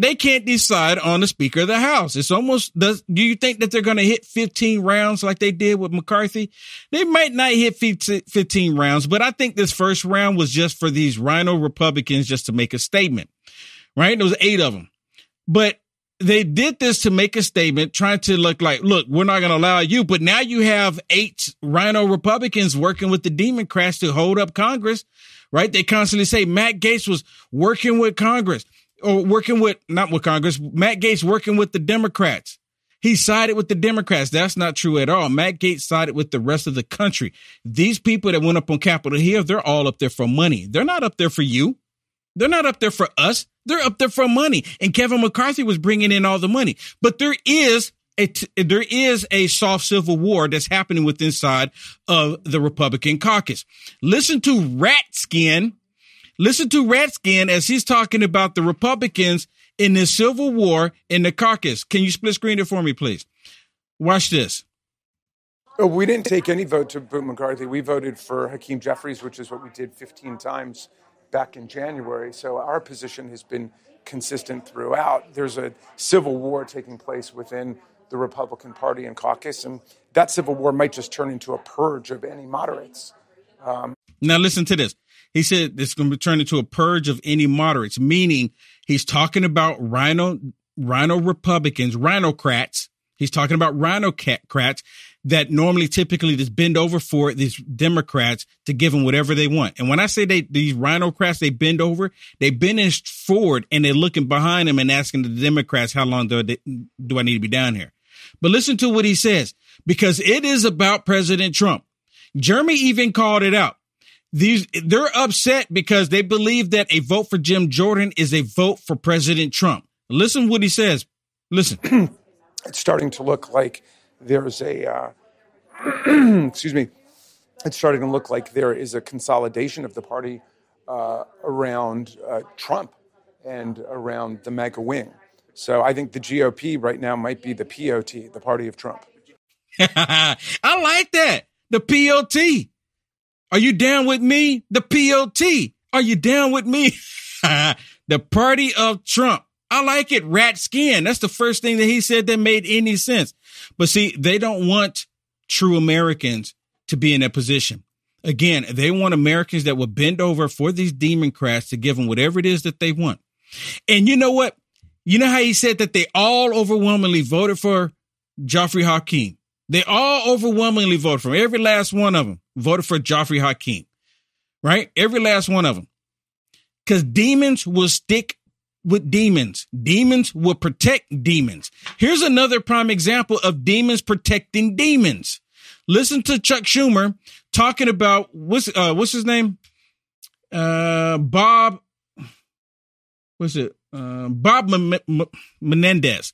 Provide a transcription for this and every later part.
they can't decide on the Speaker of the House. It's almost does. Do you think that they're going to hit 15 rounds like they did with McCarthy? They might not hit 15 rounds, but I think this first round was just for these rhino Republicans just to make a statement. Right? There was eight of them, but they did this to make a statement, trying to look like, look, we're not going to allow you. But now you have eight rhino Republicans working with the Democrats to hold up Congress. Right? They constantly say Matt Gaetz was working with Congress or working with not with Congress. Matt Gaetz working with the Democrats. He sided with the Democrats. That's not true at all. Matt Gaetz sided with the rest of the country. These people that went up on Capitol Hill, they're all up there for money. They're not up there for you. They're not up there for us. They're up there for money. And Kevin McCarthy was bringing in all the money. But there is a t- there is a soft civil war that's happening with inside of the Republican caucus. Listen to Ratskin Listen to Ratskin as he's talking about the Republicans in the Civil War in the caucus. Can you split screen it for me, please? Watch this. Oh, we didn't take any vote to boot McCarthy. We voted for Hakeem Jeffries, which is what we did 15 times back in January. So our position has been consistent throughout. There's a civil war taking place within the Republican Party and caucus, and that civil war might just turn into a purge of any moderates. Um, now, listen to this. He said it's going to turn into a purge of any moderates, meaning he's talking about rhino, RINO Republicans, RINOcrats. He's talking about RINOcrats that normally typically just bend over for these Democrats to give them whatever they want. And when I say they, these RINOcrats, they bend over, they bend forward and they're looking behind them and asking the Democrats, how long do, do I need to be down here? But listen to what he says, because it is about President Trump. Jeremy even called it out these they're upset because they believe that a vote for Jim Jordan is a vote for President Trump. Listen what he says. Listen. it's starting to look like there's a uh, excuse me. It's starting to look like there is a consolidation of the party uh, around uh, Trump and around the MAGA wing. So I think the GOP right now might be the POT, the party of Trump. I like that. The POT. Are you down with me? The POT. Are you down with me? the party of Trump. I like it. Rat skin. That's the first thing that he said that made any sense. But see, they don't want true Americans to be in that position. Again, they want Americans that will bend over for these Democrats to give them whatever it is that they want. And you know what? You know how he said that they all overwhelmingly voted for Joffrey Hakeem. They all overwhelmingly voted for him. Every last one of them voted for Joffrey Hakeem, right? Every last one of them. Because demons will stick with demons. Demons will protect demons. Here's another prime example of demons protecting demons. Listen to Chuck Schumer talking about what's uh, what's his name? Uh, Bob. What's it? Uh, Bob M- M- Menendez.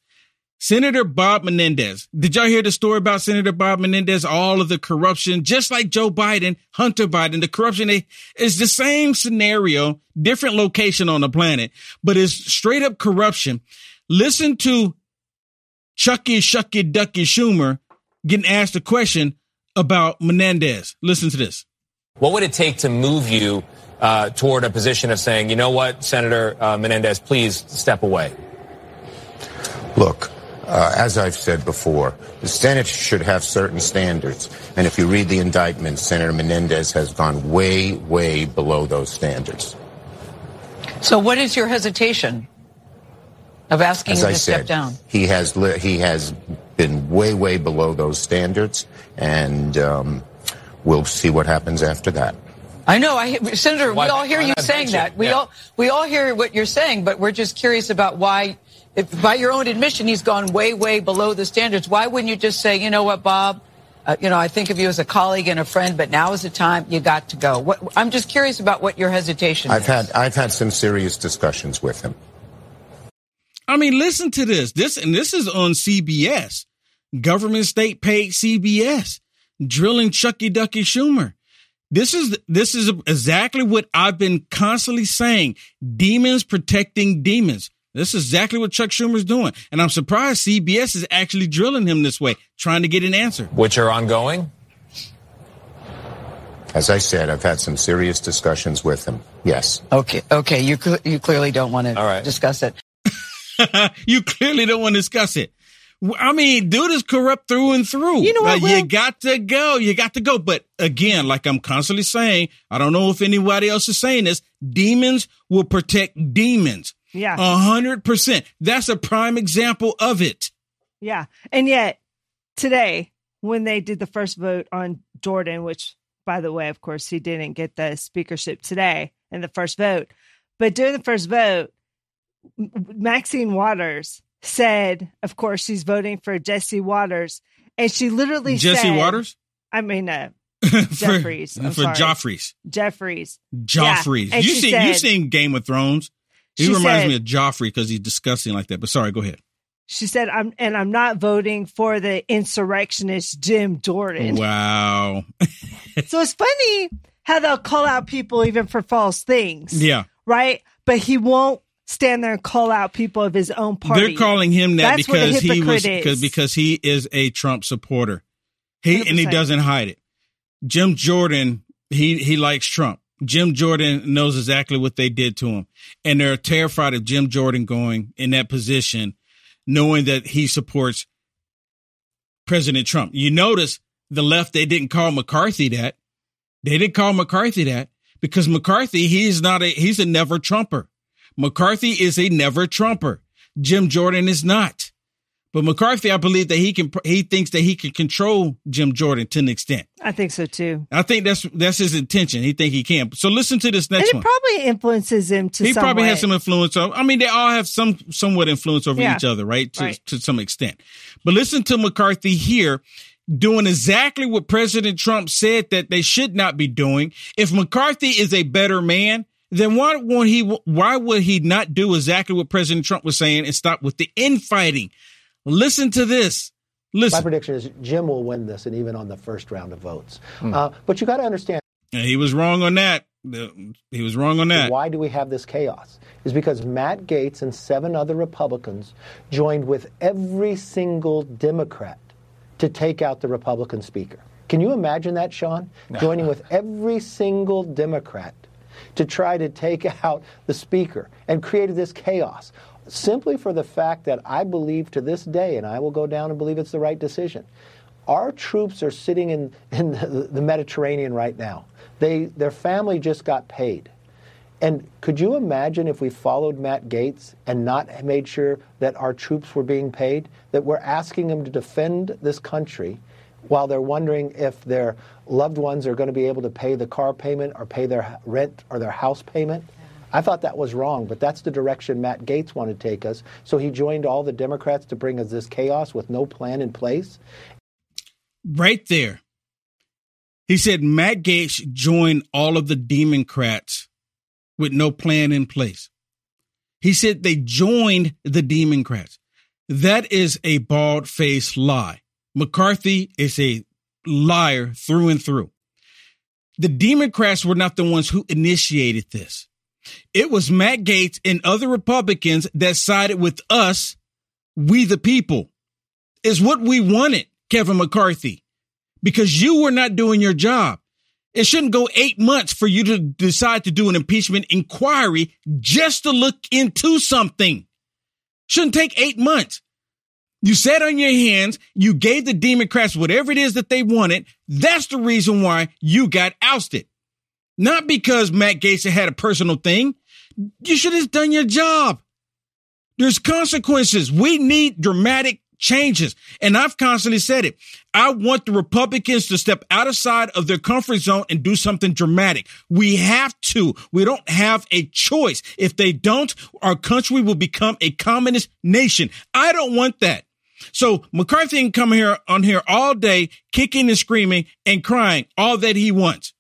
Senator Bob Menendez. Did y'all hear the story about Senator Bob Menendez? All of the corruption, just like Joe Biden, Hunter Biden, the corruption is the same scenario, different location on the planet, but it's straight up corruption. Listen to Chucky Shucky Ducky Schumer getting asked a question about Menendez. Listen to this. What would it take to move you uh, toward a position of saying, you know what, Senator uh, Menendez, please step away? Look, uh, as I've said before, the Senate should have certain standards. And if you read the indictment, Senator Menendez has gone way, way below those standards. So, what is your hesitation of asking As him I to said, step down? He has li- he has been way, way below those standards, and um, we'll see what happens after that. I know, I, Senator. Why, we all hear you saying that. We yeah. all we all hear what you're saying, but we're just curious about why if by your own admission, he's gone way, way below the standards. Why wouldn't you just say, you know what, Bob? Uh, you know, I think of you as a colleague and a friend, but now is the time you got to go. What, I'm just curious about what your hesitation I've is. had I've had some serious discussions with him. I mean, listen to this. This and this is on CBS, government state paid CBS, drilling Chucky Ducky Schumer. This is this is exactly what I've been constantly saying. Demons protecting demons. This is exactly what Chuck Schumer's doing. And I'm surprised CBS is actually drilling him this way, trying to get an answer. Which are ongoing? As I said, I've had some serious discussions with him. Yes. Okay. Okay. You, you clearly don't want to right. discuss it. you clearly don't want to discuss it. I mean, dude is corrupt through and through. You know what? Like, you got to go. You got to go. But again, like I'm constantly saying, I don't know if anybody else is saying this. Demons will protect demons. Yeah. A hundred percent. That's a prime example of it. Yeah. And yet today, when they did the first vote on Jordan, which by the way, of course, he didn't get the speakership today in the first vote, but during the first vote, Maxine Waters said, of course, she's voting for Jesse Waters. And she literally Jesse said, Waters? I mean, uh, for, Jeffries. For sorry. Joffreys. Jeffries. Joffreys. Yeah. You she see, said- you seen Game of Thrones? He reminds said- me of Joffrey because he's disgusting like that. But sorry, go ahead. She said, I'm, and I'm not voting for the insurrectionist Jim Jordan. Wow. So it's funny how they'll call out people even for false things. Yeah. Right? But he won't stand there and call out people of his own party. They're calling him that That's because he was because because he is a Trump supporter. He and he doesn't hide it. Jim Jordan, he he likes Trump. Jim Jordan knows exactly what they did to him. And they're terrified of Jim Jordan going in that position, knowing that he supports President Trump. You notice the left, they didn't call McCarthy that. They didn't call McCarthy that because McCarthy, he's not a, he's a never Trumper. McCarthy is a never Trumper. Jim Jordan is not. But McCarthy, I believe that he can, he thinks that he can control Jim Jordan to an extent. I think so too. I think that's, that's his intention. He think he can. So listen to this And next it one. probably influences him to He probably way. has some influence. On, I mean, they all have some somewhat influence over Yeah. each other, right? To, Right. to some extent. But listen to McCarthy here doing exactly what President Trump said that they should not be doing. If McCarthy is a better man, then why won't he? Why would he not do exactly what President Trump was saying and stop with the infighting? Listen to this. My prediction is Jim will win this, and even on the first round of votes. Uh, but you got to understand And he was wrong on that. He was wrong on that. why do we have this chaos? Is because Matt Gaetz and seven other Republicans joined with every single Democrat to take out the Republican speaker. Can you imagine that, Sean? Joining with every single Democrat to try to take out the speaker and created this chaos. Simply for the fact that I believe to this day, and I will go down and believe it's the right decision. Our troops are sitting in, in the, Mediterranean right now. They, their family just got paid. And could you imagine if we followed Matt Gaetz and not made sure that our troops were being paid? That we're asking them to defend this country while they're wondering if their loved ones are going to be able to pay the car payment or pay their rent or their house payment? I thought that was wrong, but that's the direction Matt Gaetz wanted to take us. So he joined all the Democrats to bring us this chaos with no plan in place. right there. He said Matt Gaetz joined all of the Democrats with no plan in place. He said they joined the Democrats. That is a bald faced lie. McCarthy is a liar through and through. The Democrats were not the ones who initiated this. It was Matt Gaetz and other Republicans that sided with us, we the people. Is what we wanted, Kevin McCarthy because you were not doing your job. It shouldn't go eight months for you to decide to do an impeachment inquiry just to look into something. Shouldn't take eight months. You sat on your hands. You gave the Democrats whatever it is that they wanted. That's the reason why you got ousted. Not because Matt Gaetz had a personal thing. You should have done your job. There's consequences. We need dramatic changes. And I've constantly said it. I want the Republicans to step outside of their comfort zone and do something dramatic. We have to. We don't have a choice. If they don't, our country will become a communist nation. I don't want that. So McCarthy can come here on here all day, kicking and screaming and crying all that he wants.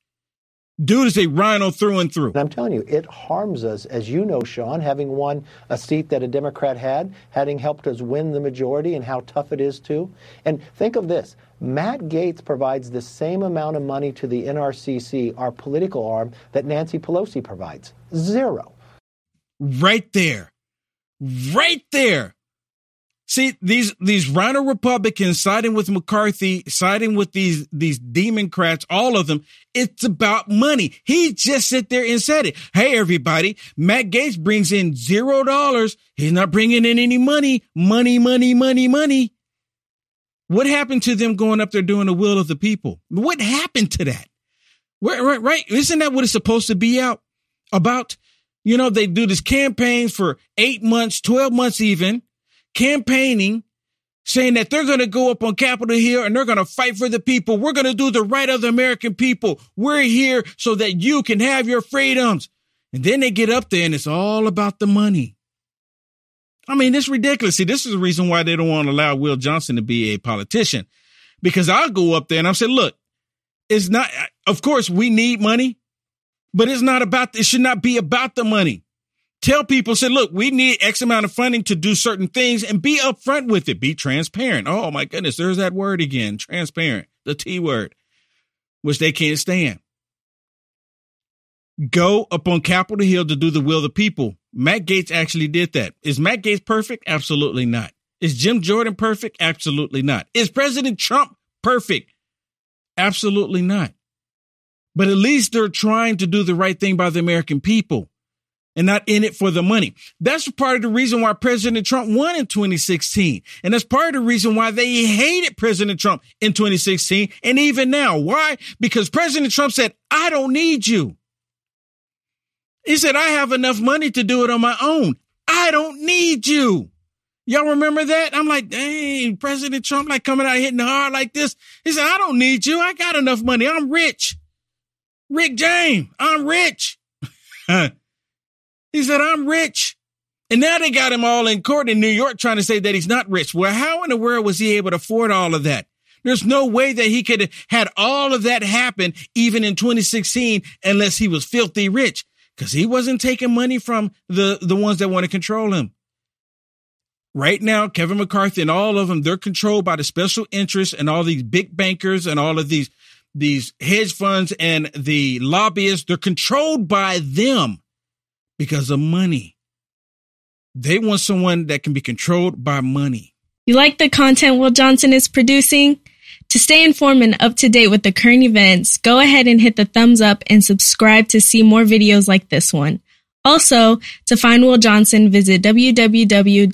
Dude is a rhino through and through. And I'm telling you, it harms us, as you know, Sean, having won a seat that a Democrat had, having helped us win the majority, and how tough it is to. And think of this Matt Gaetz provides the same amount of money to the NRCC, our political arm, that Nancy Pelosi provides zero. Right there. Right there. See, these, these rhino Republicans siding with McCarthy, siding with these, these Democrats, all of them, it's about money. He just sit there and said it. Hey, everybody, Matt Gaetz brings in zero dollars. He's not bringing in any money, money, money, money, money. What happened to them going up there doing the will of the people? What happened to that? Right, right, right. Isn't that what it's supposed to be out about? You know, they do this campaign for eight months, 12 months even campaigning, saying that they're going to go up on Capitol Hill and they're going to fight for the people. We're going to do the right of the American people. We're here so that you can have your freedoms. And then they get up there and it's all about the money. I mean, it's ridiculous. See, this is the reason why they don't want to allow Will Johnson to be a politician. Because I'll go up there and I'll say, look, it's not, of course, we need money, but it's not about, it should not be about the money tell people, say, look, we need X amount of funding to do certain things and be upfront with it. Be transparent. Oh my goodness, there's that word again. Transparent, the T word, which they can't stand. Go up on Capitol Hill to do the will of the people. Matt Gaetz actually did that. Is Matt Gaetz perfect? Absolutely not. Is Jim Jordan perfect? Absolutely not. Is President Trump perfect? Absolutely not. But at least they're trying to do the right thing by the American people and not in it for the money. That's part of the reason why President Trump won in 2016. And that's part of the reason why they hated President Trump in 2016 and even now. Why? Because President Trump said, I don't need you. He said, I have enough money to do it on my own. I don't need you. Y'all remember that? I'm like, dang, President Trump like coming out hitting hard like this. He said, I don't need you. I got enough money. I'm rich. Rick James, I'm rich. He said, I'm rich. And now they got him all in court in New York trying to say that he's not rich. Well, how in the world was he able to afford all of that? There's no way that he could have had all of that happen even in 2016 unless he was filthy rich because he wasn't taking money from the, the ones that want to control him. Right now, Kevin McCarthy and all of them, they're controlled by the special interests and all these big bankers and all of these, these hedge funds and the lobbyists. They're controlled by them because of money. They want someone that can be controlled by money. You like the content Will Johnson is producing? To stay informed and up to date with the current events, go ahead and hit the thumbs up and subscribe to see more videos like this one. Also, to find Will Johnson, visit www.uaf.media.